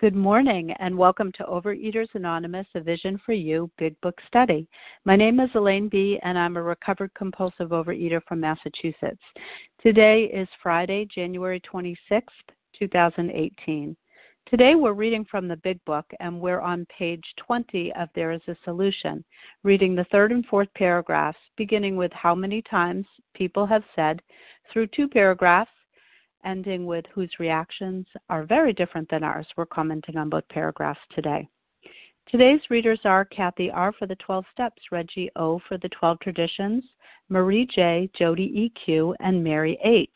Good morning and welcome to Overeaters Anonymous, A Vision for You Big Book Study. My name is Elaine B., and I'm a recovered compulsive overeater from Massachusetts. Today is Friday, January 26th, 2018. Today we're reading from the Big Book, and we're on page 20 of There is a Solution, reading the third and fourth paragraphs, beginning with How many times people have said, through two paragraphs, ending with Whose reactions are very different than ours. We're commenting on both paragraphs today. Today's readers are Kathy R. for the 12 Steps, Reggie O. for the 12 Traditions, Marie J., Jody EQ, and Mary H.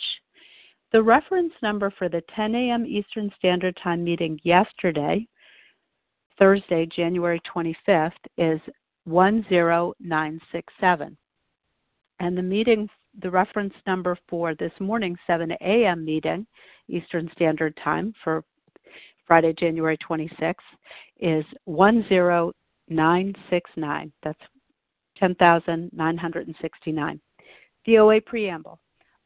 The reference number for the 10 a.m. Eastern Standard Time meeting yesterday, Thursday, January 25th, is 10967. And the meeting, the reference number for this morning 7 a.m. meeting, Eastern Standard Time for Friday, January 26th, is 10969. That's 10,969. The OA Preamble.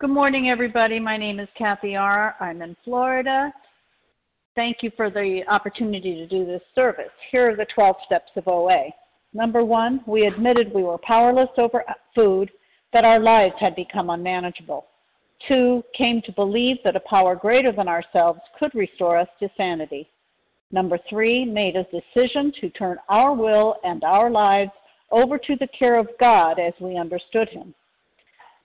Good morning, everybody. My name is Kathy R. I'm in Florida. Thank you for the opportunity to do this service. Here are the 12 steps of OA. Number one, we admitted we were powerless over food, that our lives had become unmanageable. Two, came to believe that a power greater than ourselves could restore us to sanity. Number three, made a decision to turn our will and our lives over to the care of God as we understood Him.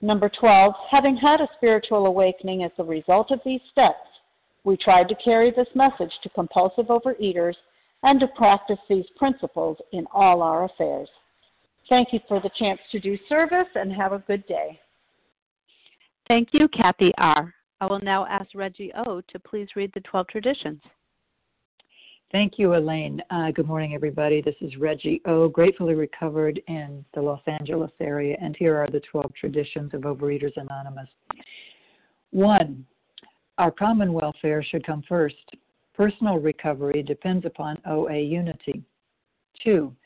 Number 12, having had a spiritual awakening as a result of these steps, we tried to carry this message to compulsive overeaters and to practice these principles in all our affairs. Thank you for the chance to do service and have a good day. Thank you, Kathy R. I will now ask Reggie O to please read the 12 traditions. Thank you, Elaine. Uh, good morning, everybody. This is Reggie O, gratefully recovered in the Los Angeles area, and here are the 12 traditions of Overeaters Anonymous. One, our common welfare should come first. Personal recovery depends upon OA unity. Two,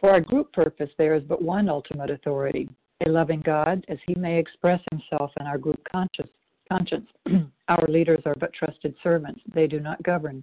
for our group purpose, there is but one ultimate authority a loving God, as he may express himself in our group conscience. our leaders are but trusted servants, they do not govern.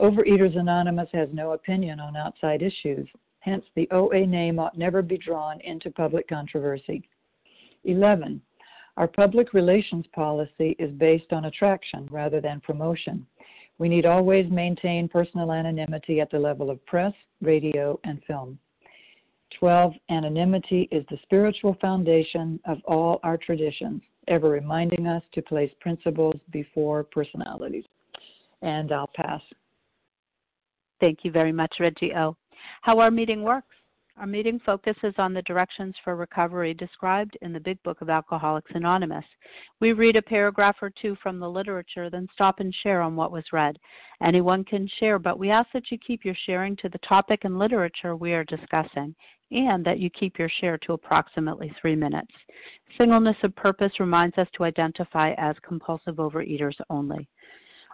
Overeaters Anonymous has no opinion on outside issues. Hence, the OA name ought never be drawn into public controversy. 11. Our public relations policy is based on attraction rather than promotion. We need always maintain personal anonymity at the level of press, radio, and film. 12. Anonymity is the spiritual foundation of all our traditions, ever reminding us to place principles before personalities. And I'll pass. Thank you very much, Reggie O. How our meeting works. Our meeting focuses on the directions for recovery described in the Big Book of Alcoholics Anonymous. We read a paragraph or two from the literature, then stop and share on what was read. Anyone can share, but we ask that you keep your sharing to the topic and literature we are discussing, and that you keep your share to approximately three minutes. Singleness of purpose reminds us to identify as compulsive overeaters only.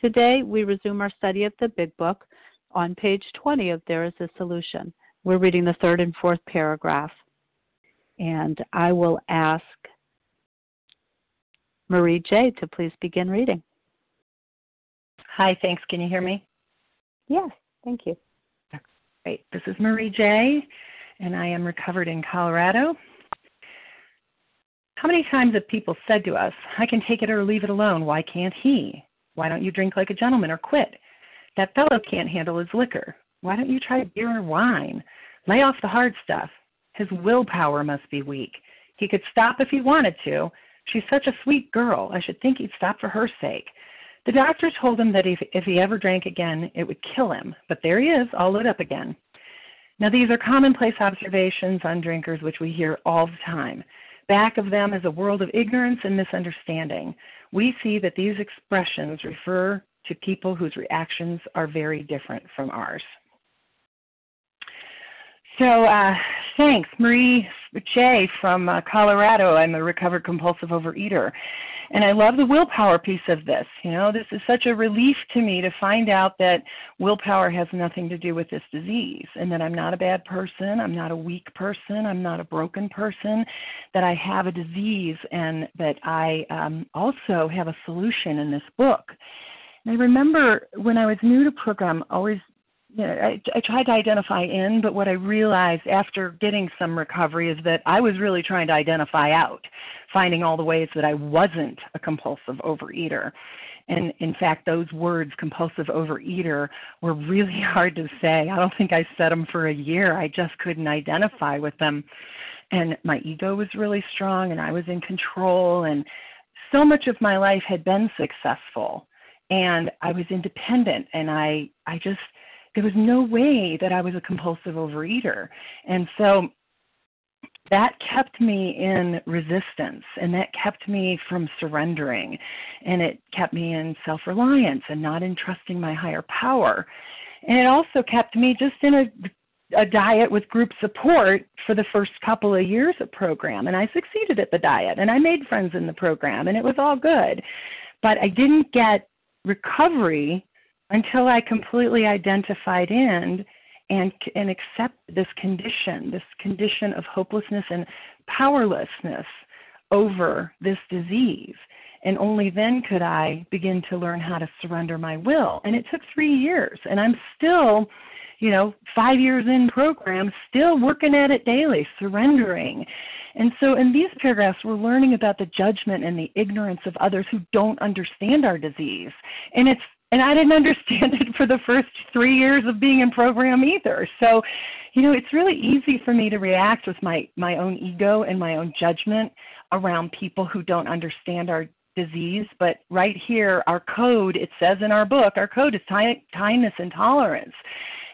Today, we resume our study of the Big Book. On page 20 of There is a Solution, we're reading the third and fourth paragraph. And I will ask Marie J. to please begin reading. Hi, thanks. Can you hear me? Yes, thank you. Great. This is Marie J., and I am recovered in Colorado. How many times have people said to us, I can take it or leave it alone. Why can't he? Why don't you drink like a gentleman or quit? That fellow can't handle his liquor. Why don't you try beer or wine? Lay off the hard stuff. His willpower must be weak. He could stop if he wanted to. She's such a sweet girl. I should think he'd stop for her sake. The doctor told him that if, if he ever drank again, it would kill him. But there he is, all lit up again. Now, these are commonplace observations on drinkers which we hear all the time. Back of them is a world of ignorance and misunderstanding we see that these expressions refer to people whose reactions are very different from ours. So, uh, thanks, Marie J. from uh, Colorado. I'm a recovered compulsive overeater. And I love the willpower piece of this. You know, this is such a relief to me to find out that willpower has nothing to do with this disease and that I'm not a bad person, I'm not a weak person, I'm not a broken person, that I have a disease and that I um, also have a solution in this book. And I remember when I was new to program, always you know, I, I tried to identify in, but what I realized after getting some recovery is that I was really trying to identify out, finding all the ways that I wasn't a compulsive overeater. And in fact, those words, compulsive overeater, were really hard to say. I don't think I said them for a year. I just couldn't identify with them. And my ego was really strong, and I was in control, and so much of my life had been successful. And I was independent, and I, I just, there was no way that I was a compulsive overeater. And so that kept me in resistance and that kept me from surrendering and it kept me in self reliance and not in trusting my higher power. And it also kept me just in a a diet with group support for the first couple of years of program and I succeeded at the diet and I made friends in the program and it was all good. But I didn't get recovery until I completely identified in and and accept this condition, this condition of hopelessness and powerlessness over this disease. And only then could I begin to learn how to surrender my will. And it took three years, and I'm still you know, five years in program, still working at it daily, surrendering. And so in these paragraphs, we're learning about the judgment and the ignorance of others who don't understand our disease. And it's and I didn't understand it for the first three years of being in program either. So, you know, it's really easy for me to react with my my own ego and my own judgment around people who don't understand our disease. But right here, our code, it says in our book, our code is kindness and tolerance.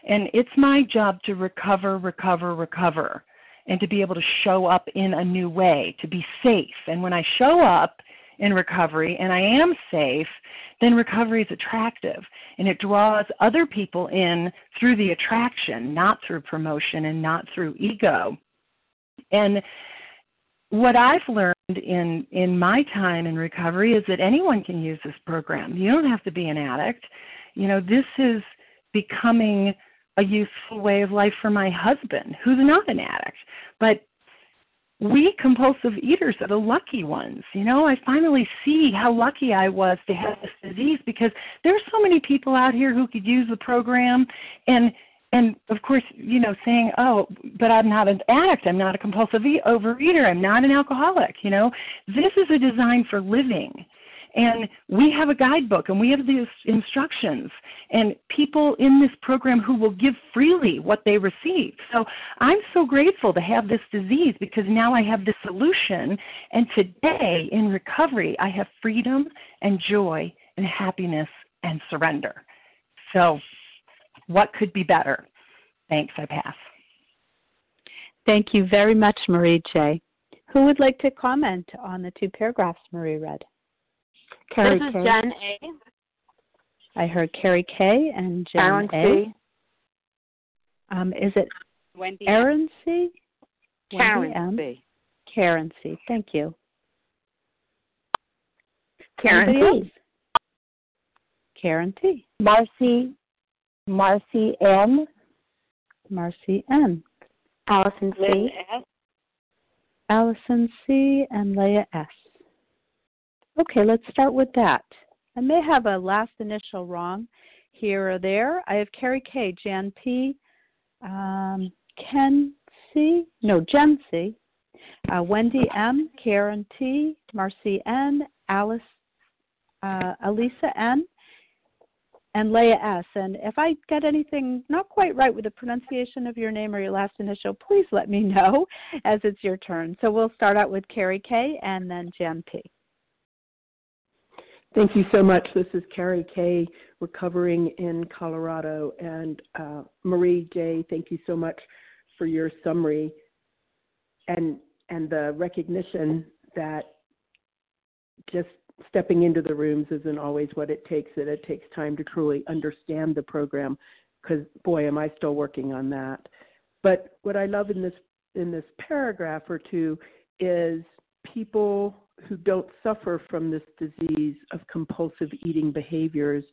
And it's my job to recover, recover, recover, and to be able to show up in a new way, to be safe. And when I show up in recovery and I am safe, then recovery is attractive and it draws other people in through the attraction, not through promotion and not through ego. And what I've learned in in my time in recovery is that anyone can use this program. You don't have to be an addict. You know, this is becoming a useful way of life for my husband, who's not an addict. But we compulsive eaters are the lucky ones. You know, I finally see how lucky I was to have this disease because there's so many people out here who could use the program and and of course, you know, saying, "Oh, but I'm not an addict. I'm not a compulsive overeater. I'm not an alcoholic." You know, this is a design for living, and we have a guidebook and we have these instructions and people in this program who will give freely what they receive. So I'm so grateful to have this disease because now I have the solution. And today in recovery, I have freedom and joy and happiness and surrender. So what could be better? Thanks, I pass. Thank you very much, Marie J. Who would like to comment on the two paragraphs Marie read? Carrie this is K. Jen A. I heard Carrie K. and Jen Aaron A. C. Um, is it Wendy Aaron C? Karen M? C. Karen C. Thank you. Karen Anybody T. Else? Karen T. Marcy Marcy M. Marcy M. Allison C. Allison C. and Leah S. Okay, let's start with that. I may have a last initial wrong here or there. I have Carrie K, Jan P, um, Ken C, no, Jen C, uh, Wendy M, Karen T, Marcy N, Alice, uh, Elisa N, and Leah S. And if I get anything not quite right with the pronunciation of your name or your last initial, please let me know as it's your turn. So we'll start out with Carrie K and then Jen P. Thank you so much. This is Carrie Kay, recovering in Colorado. And uh, Marie J., thank you so much for your summary and, and the recognition that just stepping into the rooms isn't always what it takes, that it takes time to truly understand the program. Because, boy, am I still working on that. But what I love in this in this paragraph or two is people who don't suffer from this disease of compulsive eating behaviors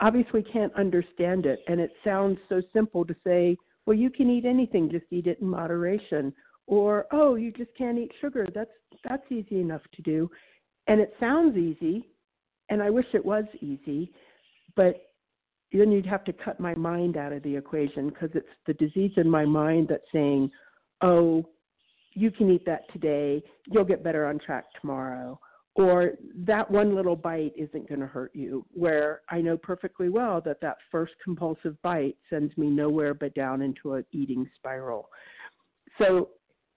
obviously can't understand it. And it sounds so simple to say, well, you can eat anything, just eat it in moderation. Or, oh, you just can't eat sugar. That's that's easy enough to do. And it sounds easy, and I wish it was easy, but then you'd have to cut my mind out of the equation because it's the disease in my mind that's saying, oh, you can eat that today, you'll get better on track tomorrow. Or that one little bite isn't going to hurt you, where I know perfectly well that that first compulsive bite sends me nowhere but down into an eating spiral. So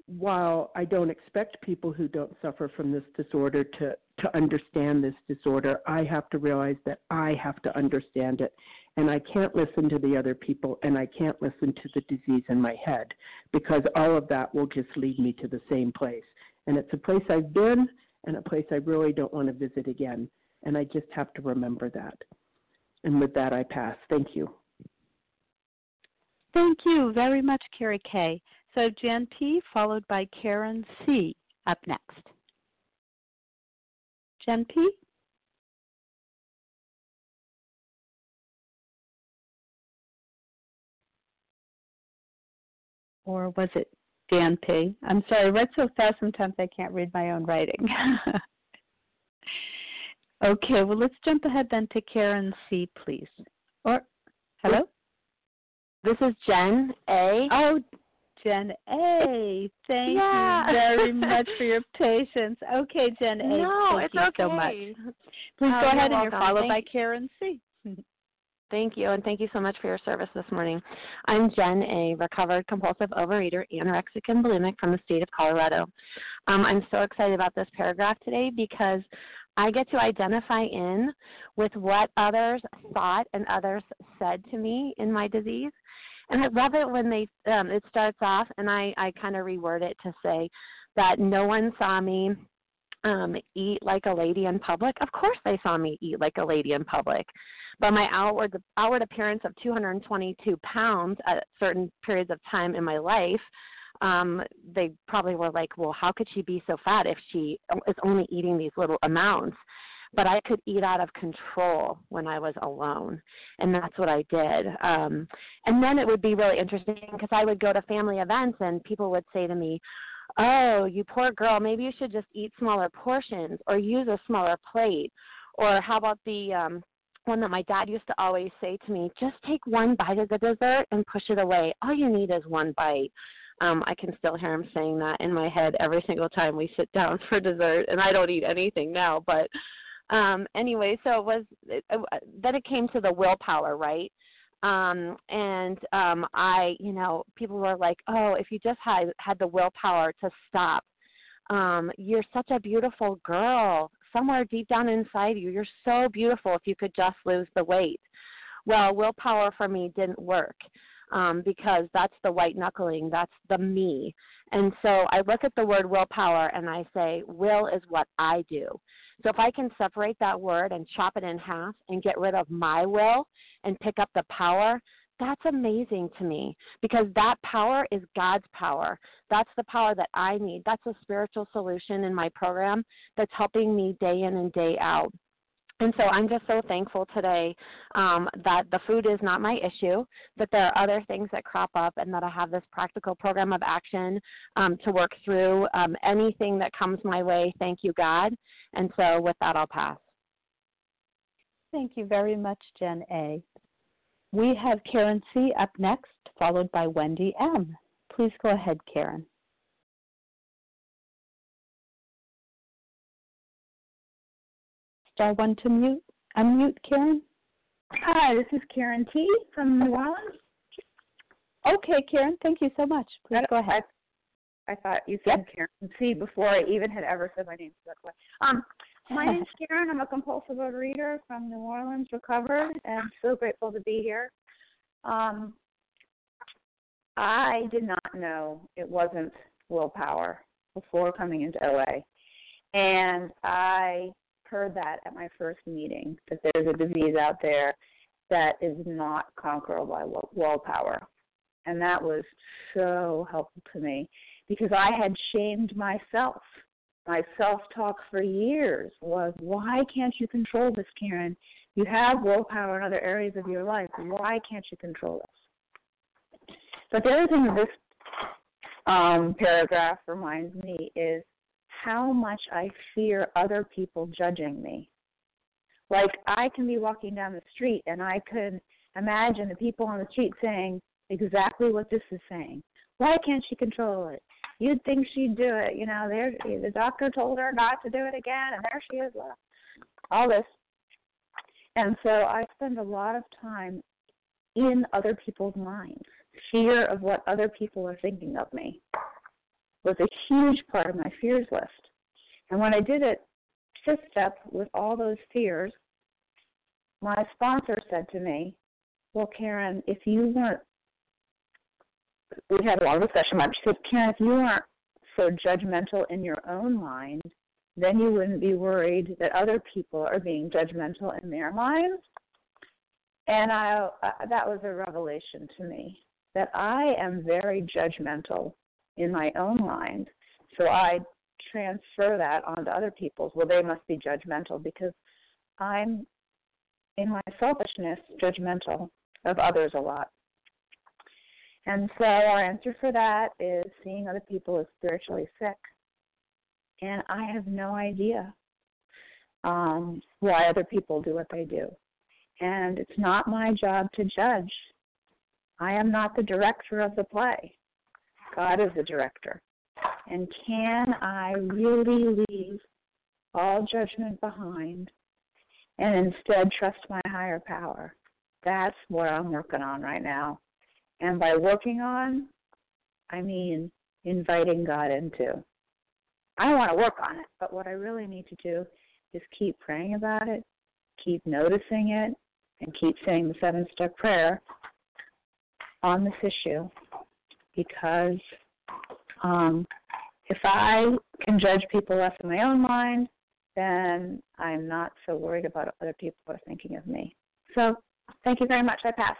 while I don't expect people who don't suffer from this disorder to, to understand this disorder, I have to realize that I have to understand it. And I can't listen to the other people and I can't listen to the disease in my head because all of that will just lead me to the same place. And it's a place I've been and a place I really don't want to visit again. And I just have to remember that. And with that, I pass. Thank you. Thank you very much, Carrie Kay. So Jan P. followed by Karen C. up next. Jen P. Or was it Dan P? I'm sorry, I read so fast sometimes I can't read my own writing. okay, well let's jump ahead then to Karen C, please. Or hello? This is Jen A. Oh, Jen A. Thank Yeah. you very much for your patience. Okay, Jen A. no, thank it's you okay. so much. Please Oh, go ahead and you're followed Thank by Karen C. Thank you, and thank you so much for your service this morning. I'm Jen A., recovered compulsive overeater, anorexic and bulimic from the state of Colorado. Um, I'm so excited about this paragraph today because I get to identify in with what others thought and others said to me in my disease. And I love it when they um, it starts off, and I, I kind of reword it to say that no one saw me um, eat like a lady in public. Of course, they saw me eat like a lady in public. But my outward outward appearance of 222 pounds at certain periods of time in my life um they probably were like well how could she be so fat if she is only eating these little amounts? But i could eat out of control when i was alone and that's what i did. Um and then it would be really interesting because i would go to family events and people would say to me oh you poor girl maybe you should just eat smaller portions or use a smaller plate. Or how about the um one that my dad used to always say to me just take one bite of the dessert and push it away. All you need is one bite. Um i can still hear him saying that in my head every single time we sit down for dessert and i don't eat anything now but um anyway so it was it, it, then it came to the willpower right um and um i you know people were like oh if you just had had the willpower to stop um you're such a beautiful girl. Somewhere deep down inside you you're so beautiful if you could just lose the weight. Well willpower for me didn't work um because that's the white knuckling that's the me. And so i look at the word willpower and i say will is what i do so if i can separate that word and chop it in half and get rid of my will and pick up the power that's amazing to me because that power is God's power. That's the power that I need. That's a spiritual solution in my program that's helping me day in and day out. And so I'm just so thankful today um, that the food is not my issue, that there are other things that crop up, and that I have this practical program of action um, to work through um, anything that comes my way. Thank you, God. And so with that, I'll pass. Thank you very much, Jen A. We have Karen C. up next, followed by Wendy M. Please go ahead, Karen. Star one to mute. Unmute, Karen. Hi, this is Karen T. from New Orleans. Okay, Karen. Thank you so much. Please go ahead. I, I thought you said Karen T before I even had ever said my name. So that's why. Um, my name's Karen. I'm a compulsive overeater from New Orleans, recovered, and I'm so grateful to be here. Um, I did not know it wasn't willpower before coming into OA. And I heard that at my first meeting that there's a disease out there that is not conquerable by will- willpower. And that was so helpful to me because I had shamed myself. My self talk for years was, why can't you control this, Karen? You have willpower in other areas of your life. Why can't you control this? But the other thing this um, paragraph reminds me is how much I fear other people judging me. Like I can be walking down the street and I could imagine the people on the street saying exactly what this is saying. Why can't she control it? You'd think she'd do it. You know, there the doctor told her not to do it again, and there she is. All this, and so I spend a lot of time in other people's minds. Fear of what other people are thinking of me was a huge part of my fears list. And when I did it fifth step with all those fears, my sponsor said to me, Well, Karen, if you weren't, we had a long discussion about it. She said, Karen, if you weren't so judgmental in your own mind, then you wouldn't be worried that other people are being judgmental in their minds. And I, uh, that was a revelation to me that I am very judgmental in my own mind. So I transfer that onto other people's. Well, they must be judgmental because I'm, in my selfishness, judgmental of others a lot. And so our answer for that is seeing other people as spiritually sick. And I have no idea um, why other people do what they do. And it's not my job to judge. I am not the director of the play. God is the director. And can I really leave all judgment behind and instead trust my higher power? That's what I'm working on right now. And by working on, I mean inviting God into. I don't want to work on it, but what I really need to do is keep praying about it, keep noticing it, and keep saying the seven step prayer on this issue because um, if I can judge people less in my own mind, then I'm not so worried about what other people are thinking of me. So thank you very much. I pass.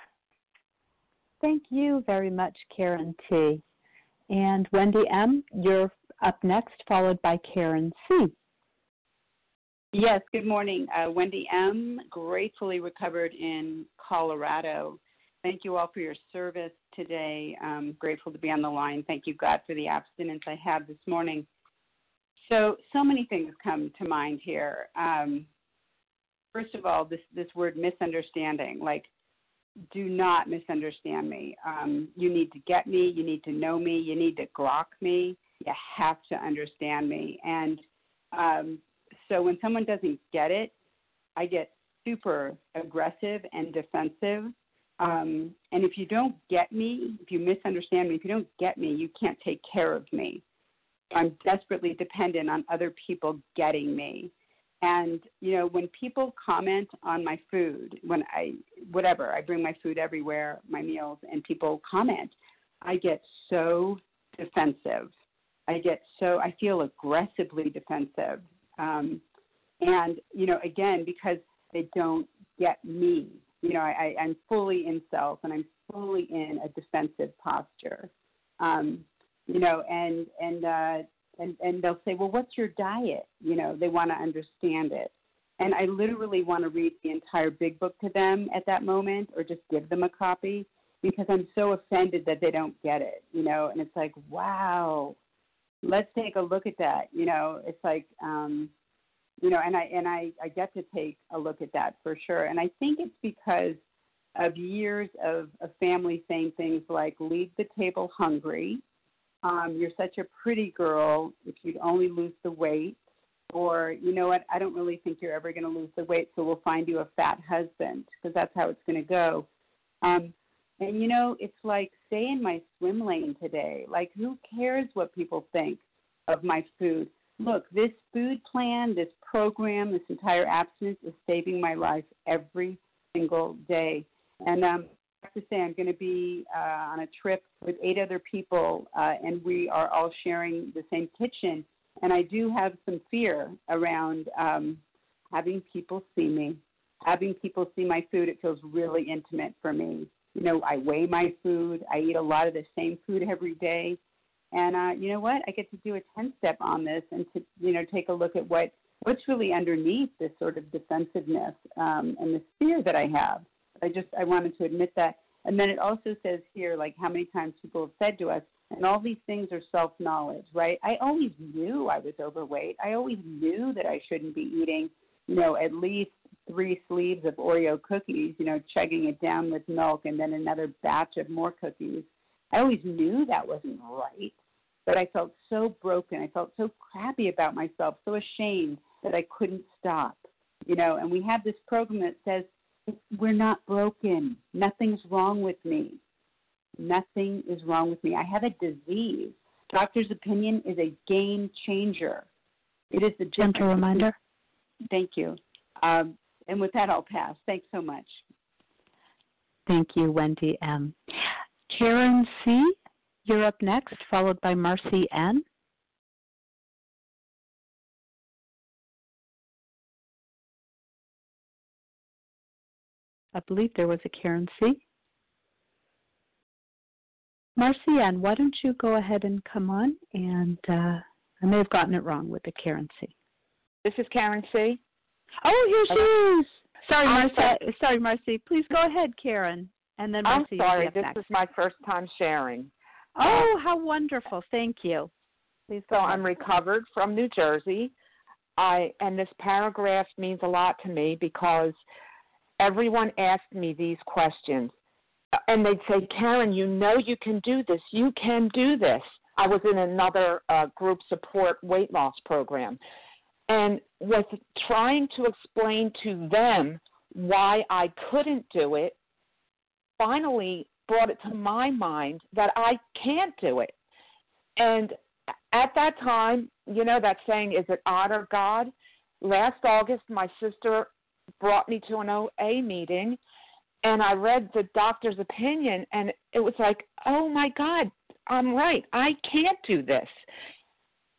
Thank you very much, Karen T. And Wendy M., you're up next, followed by Karen C. Yes, good morning. Uh, Wendy M., gratefully recovered in Colorado. Thank you all for your service today. I'm grateful to be on the line. Thank you, God, for the abstinence I had this morning. So, so many things come to mind here. Um, first of all, this this word misunderstanding. Like, do not misunderstand me. Um, you need to get me. You need to know me. You need to grok me. You have to understand me. And um, so, when someone doesn't get it, I get super aggressive and defensive um, and if you don't get me, if you misunderstand me, if you don't get me, you can't take care of me. I'm desperately dependent on other people getting me. And you know, when people comment on my food, when I whatever, I bring my food everywhere, my meals, and people comment, I get so defensive. I get so I feel aggressively defensive. Um, and you know, again, because they don't get me you know, I, I'm fully in self and I'm fully in a defensive posture. Um, you know, and and uh, and and they'll say, well, what's your diet? You know, they want to understand it. And I literally want to read the entire big book to them at that moment, or just give them a copy because I'm so offended that they don't get it. You know, and it's like, wow, let's take a look at that. You know, it's like. um you know, and I and I, I get to take a look at that for sure. And I think it's because of years of a family saying things like leave the table hungry, um, you're such a pretty girl if you'd only lose the weight, or you know what, I don't really think you're ever going to lose the weight, so we'll find you a fat husband because that's how it's going to go. Um, and you know, it's like stay in my swim lane today. Like who cares what people think of my food? Look, this food plan, this program, this entire abstinence is saving my life every single day. And um, I have to say, I'm going to be uh, on a trip with eight other people, uh, and we are all sharing the same kitchen. And I do have some fear around um, having people see me, having people see my food. It feels really intimate for me. You know, I weigh my food. I eat a lot of the same food every day. And uh, you know what? I get to do a 10 step on this and to, you know, take a look at what what's really underneath this sort of defensiveness um, and the fear that I have. I just I wanted to admit that. And then it also says here, like how many times people have said to us, and all these things are self knowledge, right? I always knew I was overweight. I always knew that I shouldn't be eating, you know, at least three sleeves of Oreo cookies, you know, chugging it down with milk and then another batch of more cookies. I always knew that wasn't right, but I felt so broken. I felt so crappy about myself, so ashamed that I couldn't stop. You know, and we have this program that says we're not broken. Nothing's wrong with me. Nothing is wrong with me. I have a disease. Doctor's opinion is a game changer. It is the gentle reminder. Thank you. Um, and with that, I'll pass. Thanks so much. Thank you, Wendy M. Karen C., you're up next, followed by Marcy N. I believe there was a Karen C. Marcy N., why don't you go ahead and come on? And uh, I may have gotten it wrong with the Karen C. This is Karen C. Oh, here she is. Sorry, Marcy. Sorry. sorry, Marcy. Please go ahead, Karen. And then Marcy, I'm sorry, this is my first time sharing. Oh, how wonderful! Thank you. Please so I'm recovered from New Jersey. I and this paragraph means a lot to me because everyone asked me these questions. and they'd say, Karen, you know you can do this. You can do this. I was in another uh, group support weight loss program and was trying to explain to them why I couldn't do it, finally brought it to my mind that I can't do it. And at that time, you know that saying, is it odd or God? Last August, my sister brought me to an OA meeting and I read the doctor's opinion and it was like, oh my God, I'm right. I can't do this.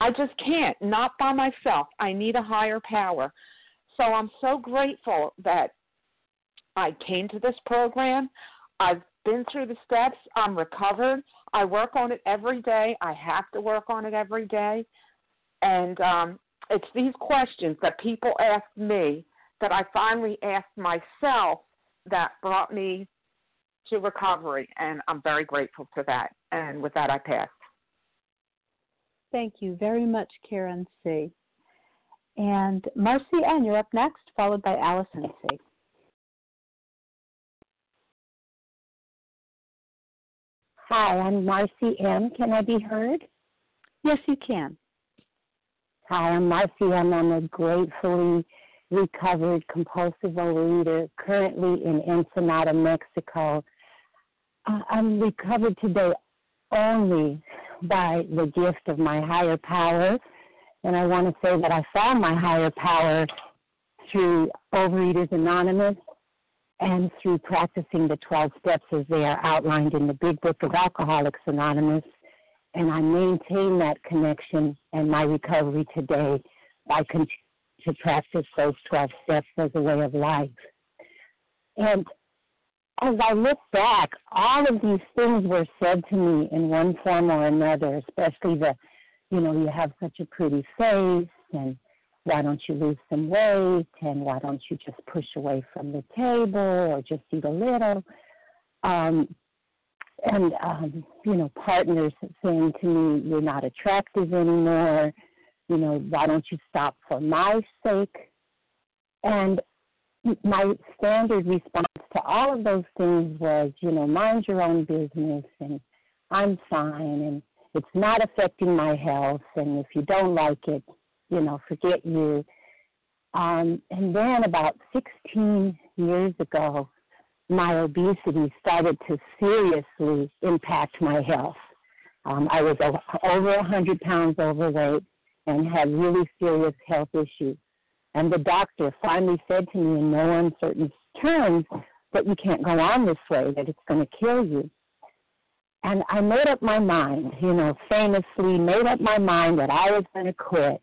I just can't, not by myself. I need a higher power. So I'm so grateful that I came to this program. I've been through the steps. I'm recovered. I work on it every day. I have to work on it every day. And um, it's these questions that people ask me that I finally asked myself that brought me to recovery. And I'm very grateful for that. And with that, I pass. Thank you very much, Karen C. And Marcy N., you're up next, followed by Allison C. Hi, I'm Marcy M. Can I be heard? Yes, you can. Hi, I'm Marcy M. I'm a gratefully recovered compulsive overeater currently in Ensenada, Mexico. Uh, I'm recovered today only by the gift of my higher power. And I want to say that I found my higher power through Overeaters Anonymous and through practicing the 12 steps as they are outlined in the Big Book of Alcoholics Anonymous. And I maintain that connection and my recovery today by continuing to practice those 12 steps as a way of life. And as I look back, all of these things were said to me in one form or another, especially the, you know, you have such a pretty face, and why don't you lose some weight, and why don't you just push away from the table or just eat a little. Um, and, um, you know, partners saying to me, you're not attractive anymore, you know, why don't you stop for my sake? And my standard response to all of those things was, you know, mind your own business and I'm fine and it's not affecting my health and if you don't like it, you know, forget you. Um, and then about 16 years ago, my obesity started to seriously impact my health. Um, I was over 100 pounds overweight and had really serious health issues. And the doctor finally said to me in no uncertain terms that you can't go on this way, that it's going to kill you. And I made up my mind, you know, famously made up my mind that I was going to quit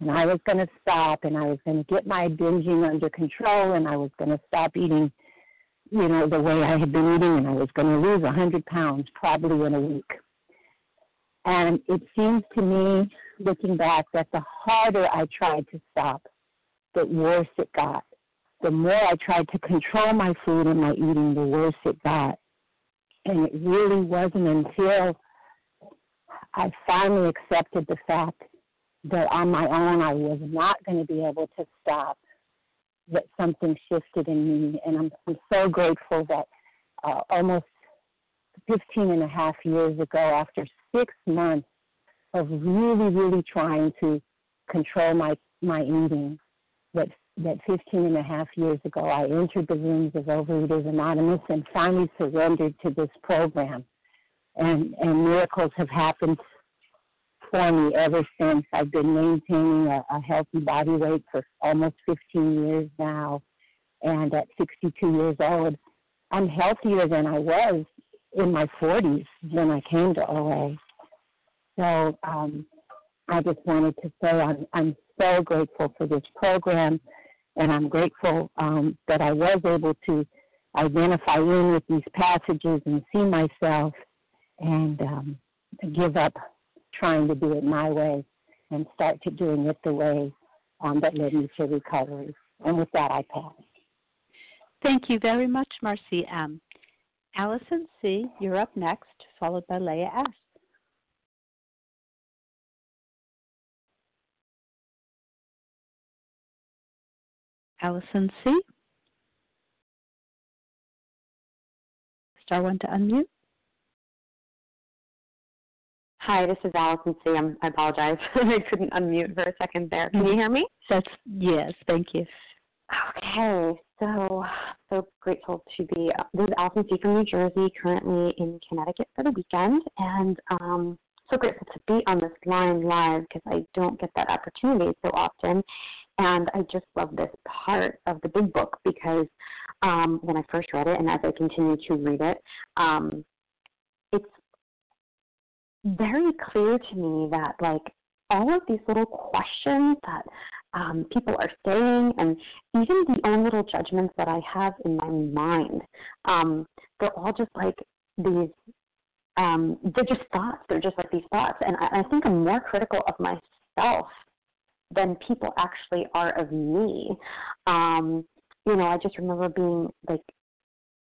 and I was going to stop and I was going to get my binging under control and I was going to stop eating, you know, the way I had been eating and I was going to lose a 100 pounds probably in a week. And it seems to me, looking back, that the harder I tried to stop, the worse it got. The more I tried to control my food and my eating, the worse it got. And it really wasn't until I finally accepted the fact that on my own I was not going to be able to stop that something shifted in me. And I'm, I'm so grateful that uh, almost 15 and a half years ago, after six months of really, really trying to control my, my eating, that that 15 and a half years ago, I entered the rooms of Overeaters Anonymous and finally surrendered to this program. And, and miracles have happened for me ever since. I've been maintaining a, a healthy body weight for almost 15 years now. And at 62 years old, I'm healthier than I was in my 40s when I came to OA. So um, I just wanted to say I'm, I'm so grateful for this program, and I'm grateful um, that I was able to identify in with these passages and see myself and um, give up trying to do it my way and start to doing it the way um, that led me to recovery. And with that, I pass. Thank you very much, Marcy M. Allison C., you're up next, followed by Leah S. Allison C. star one to unmute. Hi, this is Allison C. I'm, I apologize. I couldn't unmute for a second there. Can you hear me? That's yes, thank you. Okay, so so grateful to be. Is Allison C. from New Jersey, currently in Connecticut for the weekend, and um, so grateful to be on this line live because I don't get that opportunity so often. And I just love this part of the big book because um, when I first read it and as I continue to read it, um, very clear to me that like all of these little questions that um, people are saying, and even the own little judgments that I have in my mind, um, they're all just like these. Um, they're just thoughts. They're just like these thoughts, and I, I think I'm more critical of myself than people actually are of me. Um, you know, I just remember being like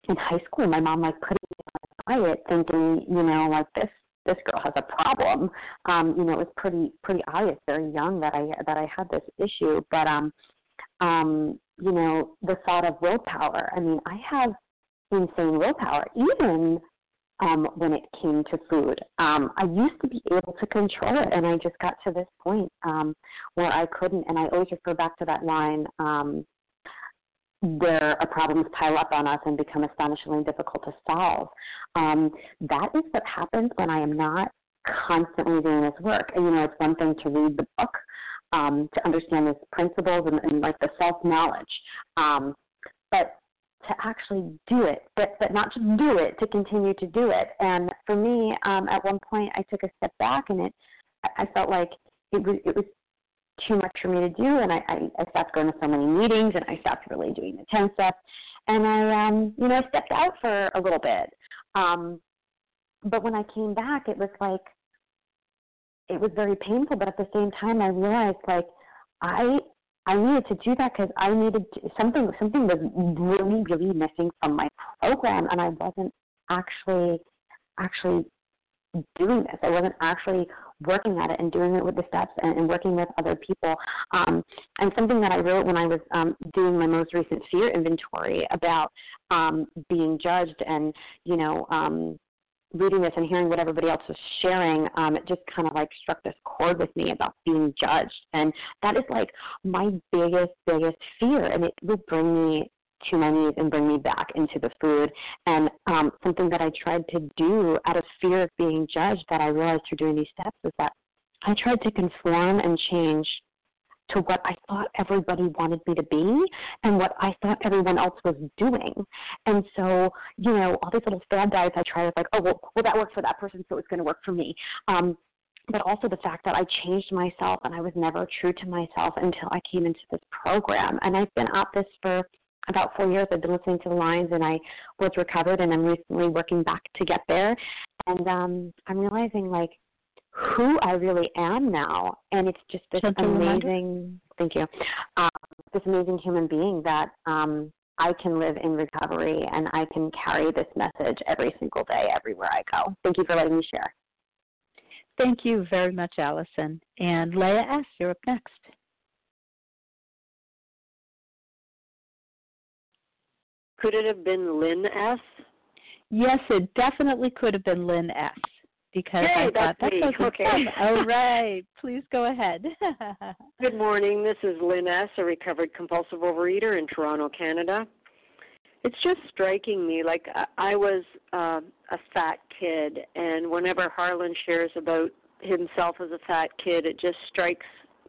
in high school, my mom like putting me on a diet, thinking, you know, like this this girl has a problem. Um, you know, it was pretty pretty obvious very young that I that I had this issue. But um, um, you know, the thought of willpower. I mean, I have insane willpower, even um, when it came to food. Um, I used to be able to control it, and I just got to this point um, where I couldn't. And I always refer back to that line um, where problems pile up on us and become astonishingly difficult to solve. Um, that is what happens when I am not constantly doing this work. And, you know, it's one thing to read the book, um, to understand these principles and, and like the self knowledge. Um, but to actually do it, but but not just do it, to continue to do it. And for me, um, at one point, I took a step back, and it, I felt like it was it was too much for me to do, and I, I, I stopped going to so many meetings, and I stopped really doing the ten steps, and I um you know I stepped out for a little bit. Um, but when I came back, it was like it was very painful, but at the same time, I realized like I I needed to do that because I needed to, something. Something was really, really missing from my program, and I wasn't actually actually doing this. I wasn't actually working at it and doing it with the steps and, and working with other people. Um, and something that I wrote when I was um, doing my most recent fear inventory about um, being judged and you know um, reading this and hearing what everybody else was sharing, um, it just kind of like struck this chord with me about being judged. And that is like my biggest, biggest fear. And it would bring me to my knees and bring me back into the food. And um, something that I tried to do out of fear of being judged that I realized through doing these steps is that I tried to conform and change to what I thought everybody wanted me to be and what I thought everyone else was doing. And so, you know, all these little fad diets I tried, like, oh, well, well, that worked for that person, so it's going to work for me. Um, but also the fact that I changed myself and I was never true to myself until I came into this program. And I've been at this for about four years. I've been listening to the lines and I was recovered and I'm recently working back to get there. And um, I'm realizing like who I really am now, and it's just this amazing. Thank you. Um, this amazing human being that um, I can live in recovery, and I can carry this message every single day, everywhere I go. Thank you for letting me share. Thank you very much, Allison. And Leah S., you're up next. Could it have been Lynn S.? Yes, it definitely could have been Lynn S because Yay, I thought that me. Okay. All right, please go ahead. Good morning. This is Lynn S., a recovered compulsive overeater in Toronto, Canada. It's just striking me like I was uh, a fat kid, and whenever Harlan shares about himself as a fat kid, it just strikes,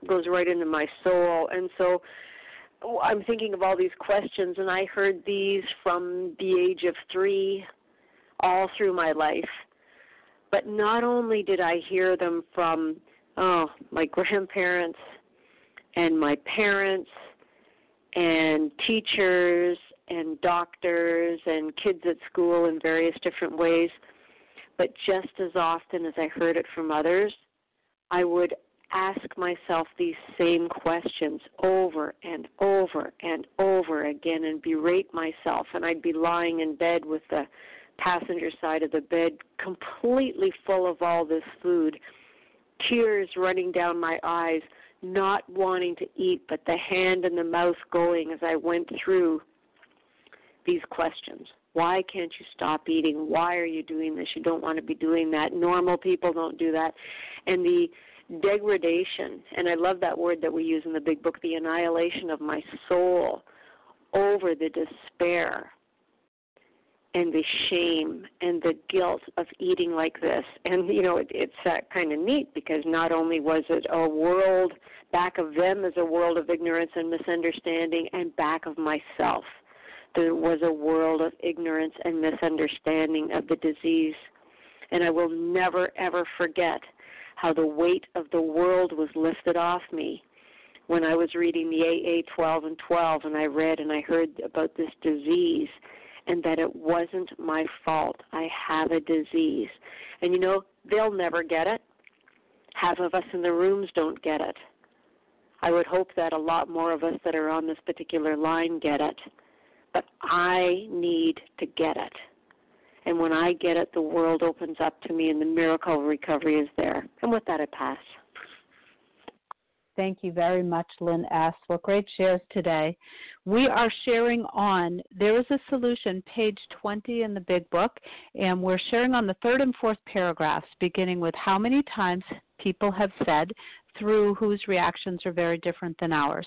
goes right into my soul. And so Oh, I'm thinking of all these questions, and I heard these from the age of three all through my life. But not only did I hear them from oh my grandparents and my parents and teachers and doctors and kids at school in various different ways, but just as often as I heard it from others, I would ask myself these same questions over and over and over again and berate myself and I'd be lying in bed with the passenger side of the bed, completely full of all this food, tears running down my eyes, not wanting to eat, but the hand and the mouth going as I went through these questions. Why can't you stop eating? Why are you doing this? You don't want to be doing that. Normal people don't do that. And the degradation, and I love that word that we use in the big book, the annihilation of my soul over the despair and the shame and the guilt of eating like this. And you know, it, it's uh, kind of neat because not only was it a world back of them as a world of ignorance and misunderstanding, and back of myself, there was a world of ignorance and misunderstanding of the disease. And I will never ever forget how the weight of the world was lifted off me when I was reading the AA 12 and 12 and I read and I heard about this disease and that it wasn't my fault. I have a disease. And you know, they'll never get it. Half of us in the rooms don't get it. I would hope that a lot more of us that are on this particular line get it. But I need to get it. And when I get it, the world opens up to me and the miracle of recovery is there. And with that, I pass. Thank you very much, Lynn S. What great shares today. We are sharing on There is a Solution, page 20 in the big book, and we're sharing on the third and fourth paragraphs, beginning with how many times people have said through whose reactions are very different than ours.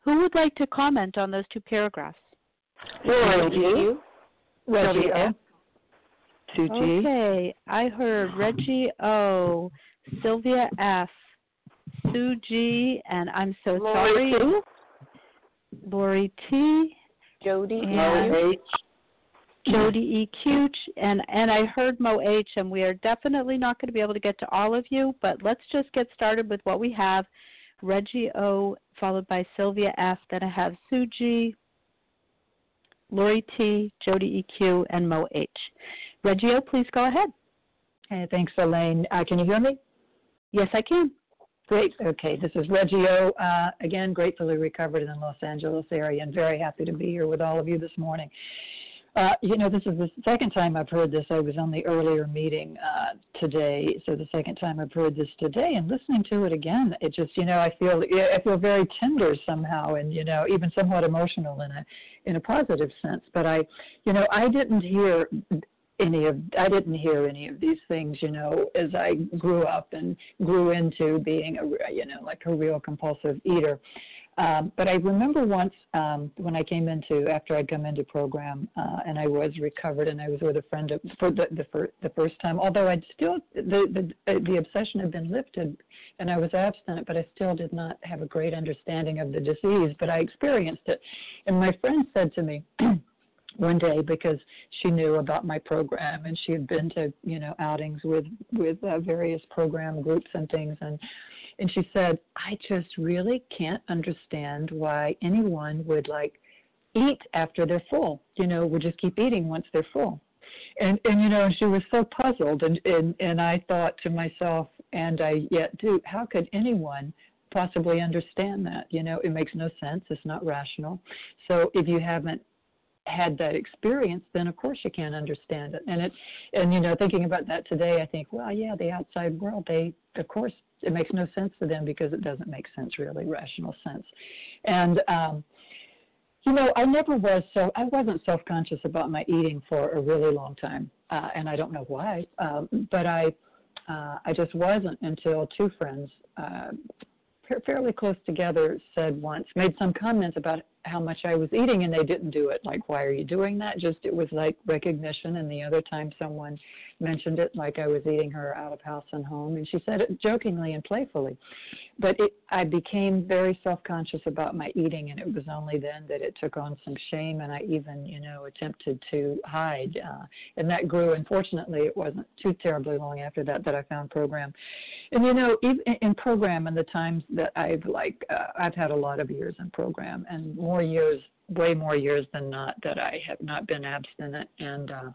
Who would like to comment on those two paragraphs? Reggie. Reggie O. Sue G. Okay, I heard Reggie O, Sylvia F, Sue G, and I'm so Lori sorry. T. Lori T. Jody and Jody EQ, and and I heard Mo H, and we are definitely not going to be able to get to all of you, but let's just get started with what we have. Reggie O, followed by Sylvia F. Then I have Sue G, Lori T, Jody EQ, and Mo H. Reggie O, please go ahead. Hey, thanks, Elaine. Uh, can you hear me? Yes, I can. Great. Okay, this is Reggie O. Uh, again, gratefully recovered in the Los Angeles area and very happy to be here with all of you this morning. Uh, you know, this is the second time I've heard this. I was on the earlier meeting uh, today, so the second time I've heard this today, and listening to it again, it just, you know, I feel I feel very tender somehow, and you know, even somewhat emotional in a in a positive sense. But I, you know, I didn't hear any of I didn't hear any of these things, you know, as I grew up and grew into being a you know like a real compulsive eater. Um, but I remember once um, when I came into after I'd come into program uh, and I was recovered and I was with a friend for the the, fir- the first time. Although I'd still the the the obsession had been lifted and I was abstinent, but I still did not have a great understanding of the disease. But I experienced it, and my friend said to me. one day because she knew about my program and she had been to you know outings with with uh, various program groups and things. And and she said i just really can't understand why anyone would like eat after they're full you know would just keep eating once they're full. And and you know she was so puzzled and and and i thought to myself and i yet do how could anyone possibly understand that? You know it makes no sense. It's not rational. So if you haven't had that experience, then of course you can't understand it. And it, and you know, thinking about that today, I think, well, yeah, the outside world, they, of course, it makes no sense to them because it doesn't make sense, really, rational sense. And um, you know, I never was so, I wasn't self-conscious about my eating for a really long time, uh, and I don't know why, um, but I, uh, I just wasn't until two friends, uh, fairly close together, said once, made some comments about how much I was eating and they didn't do it. Like, why are you doing that? Just it was like recognition. And the other time someone mentioned it, like I was eating her out of house and home, and she said it jokingly and playfully. But it, I became very self conscious about my eating, and it was only then that it took on some shame, and I even, you know, attempted to hide. Uh, and that grew. Unfortunately, it wasn't too terribly long after that that I found program. And you know, even in program and the times that I've like, uh, I've had a lot of years in program, and more years way more years than not that I have not been abstinent and uh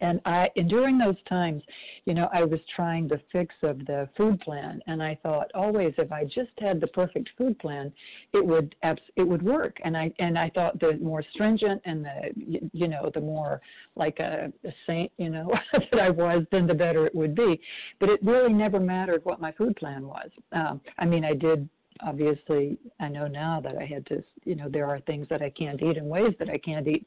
and I and during those times, you know, I was trying the fix of the food plan and I thought always if I just had the perfect food plan, it would it would work. And I and I thought the more stringent and the you know, the more like a, a saint, you know, that I was, then the better it would be. But it really never mattered what my food plan was. Um, I mean, I did obviously I know now that I had to, you know, there are things that I can't eat and ways that I can't eat,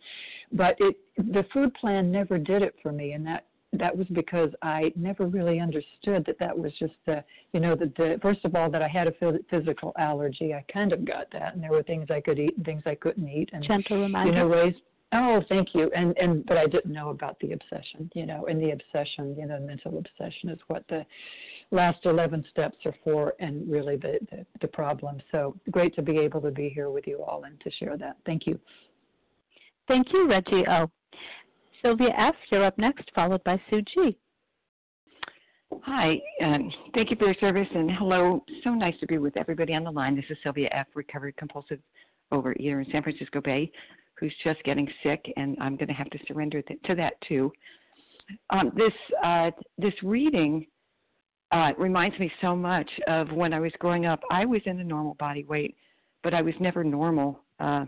but it the food plan never did it for me, and that that was because I never really understood that that was just the, you know, that the first of all that I had a physical allergy. I kind of got that, and there were things I could eat and things I couldn't eat, and gentle reminder. You know, ways. Oh, thank you. And and but I didn't know about the obsession. You know, and the obsession, you know, mental obsession is what the last 11 steps are for, and really the the, the problem. So great to be able to be here with you all and to share that. Thank you. Thank you, Reggie O. Sylvia F., you're up next, followed by Sue G. Hi, um, thank you for your service, and hello. So nice to be with everybody on the line. This is Sylvia F., recovered compulsive overeater in San Francisco Bay, who's just getting sick, and I'm going to have to surrender th- to that too. Um, this uh, this reading uh, reminds me so much of when I was growing up. I was in a normal body weight, but I was never normal, uh,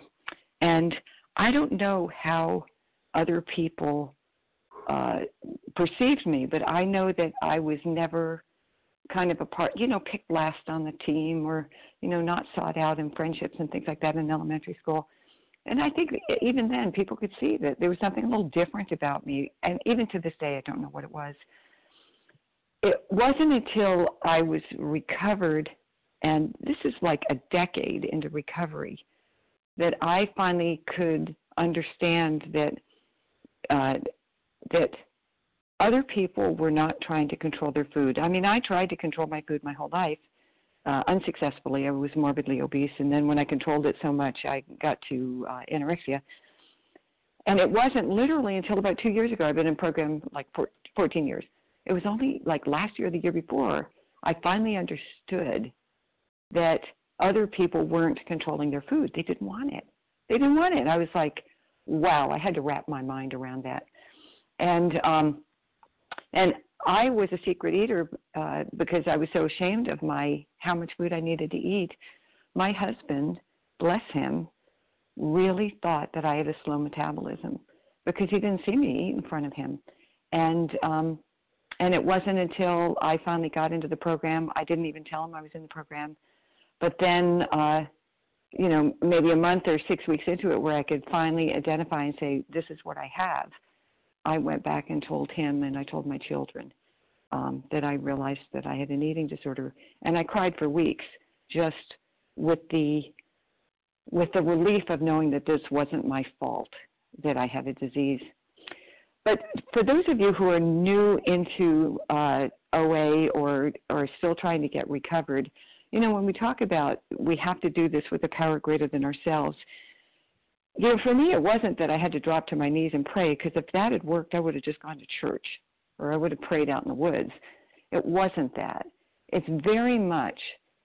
and I don't know how other people uh, perceived me, but I know that I was never kind of a part, you know, picked last on the team or, you know, not sought out in friendships and things like that in elementary school. And I think even then people could see that there was something a little different about me. And even to this day, I don't know what it was. It wasn't until I was recovered, and this is like a decade into recovery, that I finally could understand that uh, that other people were not trying to control their food. I mean, I tried to control my food my whole life, uh, unsuccessfully. I was morbidly obese, and then when I controlled it so much, I got to uh, anorexia. And it wasn't literally until about two years ago. I've been in program like for 14 years. It was only like last year or the year before I finally understood that other people weren't controlling their food. They didn't want it. They didn't want it. I was like, wow, I had to wrap my mind around that. And um, and I was a secret eater uh, because I was so ashamed of my how much food I needed to eat. My husband, bless him, really thought that I had a slow metabolism because he didn't see me eat in front of him. And um, and it wasn't until I finally got into the program, I didn't even tell him I was in the program. But then uh, you know, maybe a month or six weeks into it where I could finally identify and say, this is what I have. I went back and told him and I told my children um, that I realized that I had an eating disorder. And I cried for weeks just with the with the relief of knowing that this wasn't my fault that I had a disease. But for those of you who are new into uh, OA or or still trying to get recovered, you know, when we talk about we have to do this with a power greater than ourselves, you know, for me, it wasn't that I had to drop to my knees and pray, because if that had worked, I would have just gone to church or I would have prayed out in the woods. It wasn't that. It's very much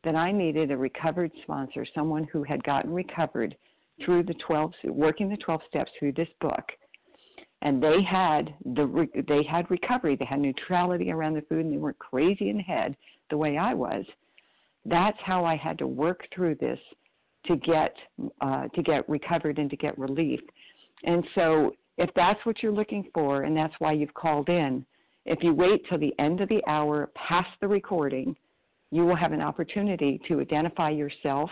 that I needed a recovered sponsor, someone who had gotten recovered through the 12, working the 12 steps through this book. And they had the they had recovery, they had neutrality around the food, and they weren't crazy in the head the way I was. That's how I had to work through this to get uh, to get recovered and to get relief. And so, if that's what you're looking for, and that's why you've called in, if you wait till the end of the hour past the recording, you will have an opportunity to identify yourself,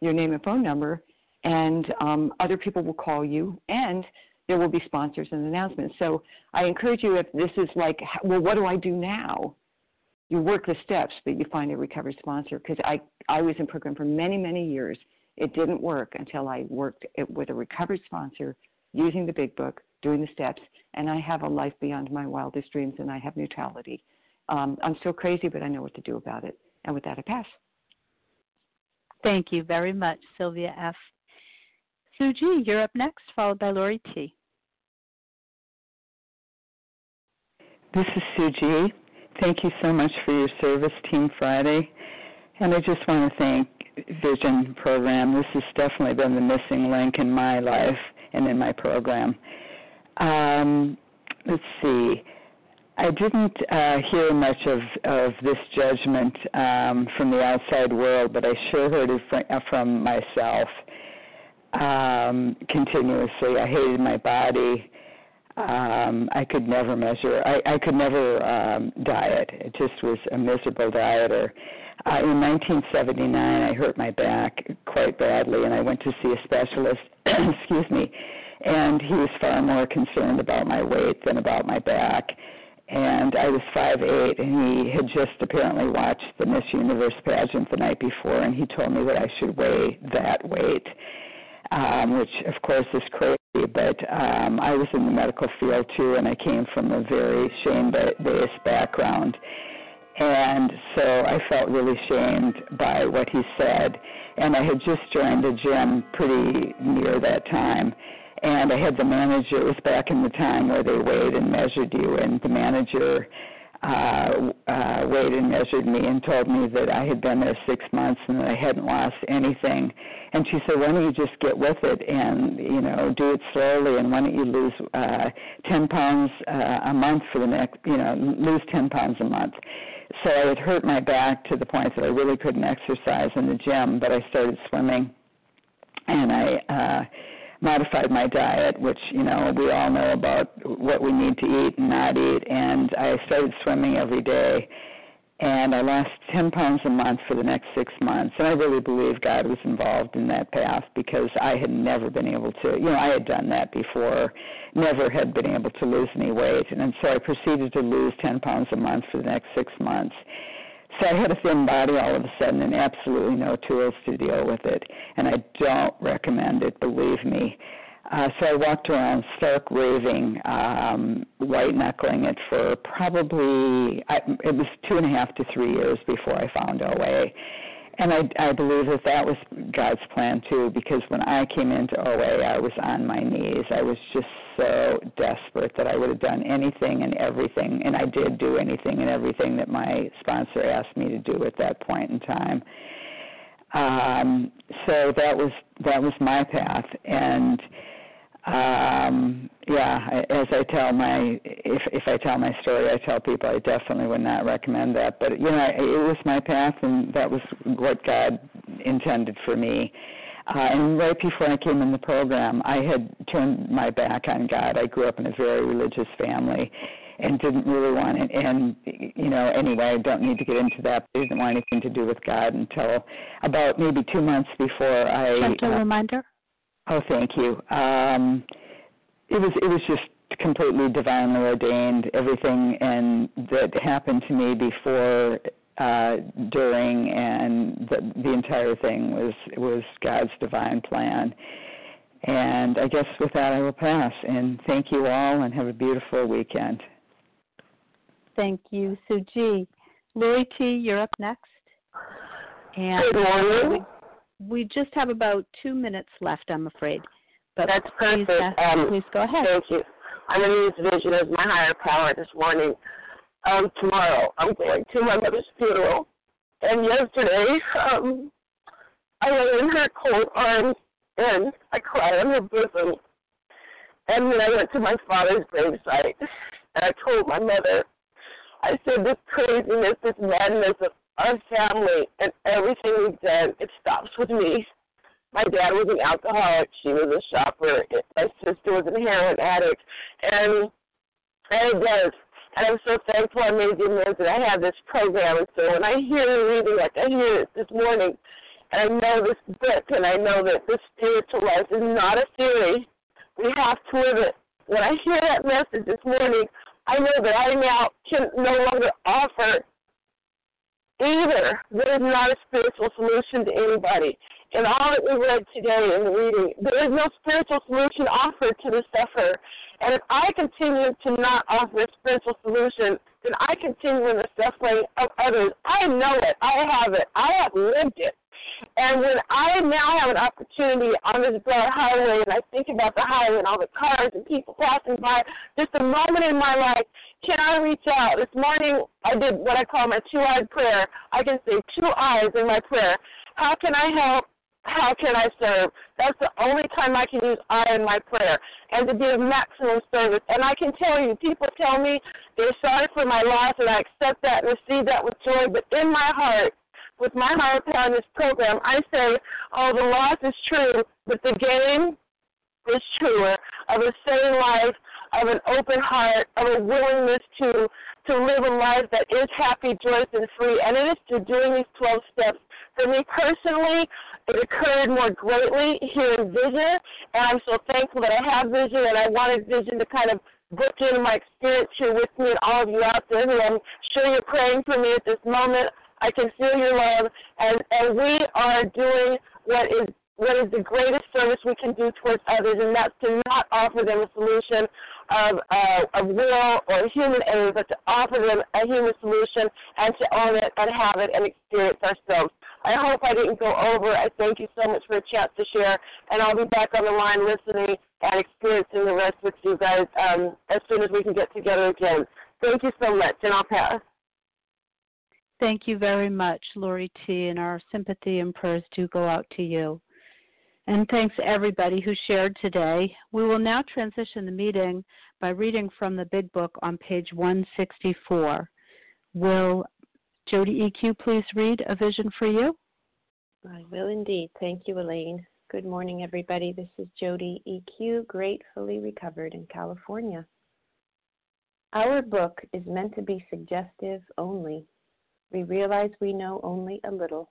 your name and phone number, and um, other people will call you, and there will be sponsors and announcements. So I encourage you if this is like, well, what do I do now? you work the steps, but you find a recovery sponsor. Because I, I was in program for many, many years. It didn't work until I worked it with a recovery sponsor using the big book, doing the steps, and I have a life beyond my wildest dreams, and I have neutrality. Um, I'm still crazy, but I know what to do about it. And with that, I pass. Thank you very much, Sylvia F. Sue G, you're up next, followed by Lori T. This is Sue G. Thank you so much for your service, Team Friday. And I just want to thank Vision Program. This has definitely been the missing link in my life and in my program. Um, let's see. I didn't uh, hear much of, of this judgment um, from the outside world, but I sure heard it from, uh, from myself um, continuously. I hated my body um I could never measure I, I could never um diet. It just was a miserable dieter. Uh, in 1979, I hurt my back quite badly, and I went to see a specialist. excuse me, and he was far more concerned about my weight than about my back. And I was five eight, and he had just apparently watched the Miss Universe pageant the night before, and he told me that I should weigh that weight, um, which of course is crazy. But um, I was in the medical field too, and I came from a very shame-based background and so I felt really shamed by what he said. And I had just joined a gym pretty near that time. And I had the manager, it was back in the time where they weighed and measured you, and the manager uh, uh, weighed and measured me and told me that I had been there six months and that I hadn't lost anything. And she said, "Why don't you just get with it and you know do it slowly? And why don't you lose uh, ten pounds uh, a month for the next, you know, lose ten pounds a month?" so I had hurt my back to the point that I really couldn't exercise in the gym, but I started swimming and I uh modified my diet, which, you know, we all know about what we need to eat and not eat and I started swimming every day and I lost 10 pounds a month for the next six months. And I really believe God was involved in that path because I had never been able to, you know, I had done that before, never had been able to lose any weight. And so I proceeded to lose 10 pounds a month for the next six months. So I had a thin body all of a sudden and absolutely no tools to deal with it. And I don't recommend it, believe me. Uh, so I walked around stark raving, um, white knuckling it for probably I, it was two and a half to three years before I found OA, and I, I believe that that was God's plan too. Because when I came into OA, I was on my knees. I was just so desperate that I would have done anything and everything, and I did do anything and everything that my sponsor asked me to do at that point in time. Um, so that was that was my path, and um yeah as i tell my if if i tell my story i tell people i definitely would not recommend that. But you know it was my path and that was what god intended for me uh, and right before I came in the program, I had turned my back on God. I grew up in a very religious family, and didn't really want it. And you know, anyway, I don't need to get into that. But I didn't want anything to do with God until about maybe two months before I. Gentle uh, reminder. Oh, thank you. Um, it was it was just completely divinely ordained. Everything and that happened to me before, uh, during, and the the entire thing was was God's divine plan. And I guess with that I will pass. And thank you all, and have a beautiful weekend. Thank you, Sue G. Lori T, you're up next. And Good morning we just have about two minutes left, I'm afraid. But That's please, perfect. Uh, um, please go ahead. Thank you. I'm going to use vision as my higher power this morning. Um, tomorrow, I'm going to my mother's funeral. And yesterday, um, I lay in her cold arms and I cried on her bosom. And then I went to my father's gravesite and I told my mother, I said, this craziness, this madness of our family and everything we've done, it stops with me. My dad was an alcoholic. She was a shopper. My sister was an heroin addict. And, and it does. And I'm so thankful I made the amends that I have this program. And so when I hear you reading, like I hear it this morning, and I know this book, and I know that this spiritual life is not a theory, we have to live it. When I hear that message this morning, I know that I now can no longer offer either. There is not a spiritual solution to anybody. In all that we read today in the reading, there is no spiritual solution offered to the sufferer. And if I continue to not offer a spiritual solution, then I continue in the suffering of others. I know it. I have it. I have lived it. And when I now have an opportunity on this broad highway and I think about the highway and all the cars and people passing by, just a moment in my life, can I reach out? This morning I did what I call my two-eyed prayer. I can say two eyes in my prayer. How can I help? How can I serve? That's the only time I can use I in my prayer and to of maximum service. And I can tell you, people tell me they're sorry for my loss and I accept that and receive that with joy. But in my heart, with my heart in this program, I say, oh, the loss is true, but the gain is truer, of a sane life, of an open heart, of a willingness to to live a life that is happy, joyous, and free. And it is through doing these 12 steps. For me personally, it occurred more greatly here in Vision, and I'm so thankful that I have Vision, and I wanted Vision to kind of book in my experience here with me and all of you out there who I'm sure you're praying for me at this moment. I can feel your love, and, and we are doing what is what is the greatest service we can do towards others, and that's to not offer them a solution of, uh, of will or human aid, but to offer them a human solution and to own it and have it and experience ourselves. I hope I didn't go over. I thank you so much for a chance to share, and I'll be back on the line listening and experiencing the rest with you guys um, as soon as we can get together again. Thank you so much, and I'll pass. Thank you very much, Lori T., and our sympathy and prayers do go out to you. And thanks everybody who shared today. We will now transition the meeting by reading from the Big Book on page 164. Will Jody EQ please read A Vision for You? I will indeed. Thank you, Elaine. Good morning, everybody. This is Jody EQ, gratefully recovered in California. Our book is meant to be suggestive only. We realize we know only a little.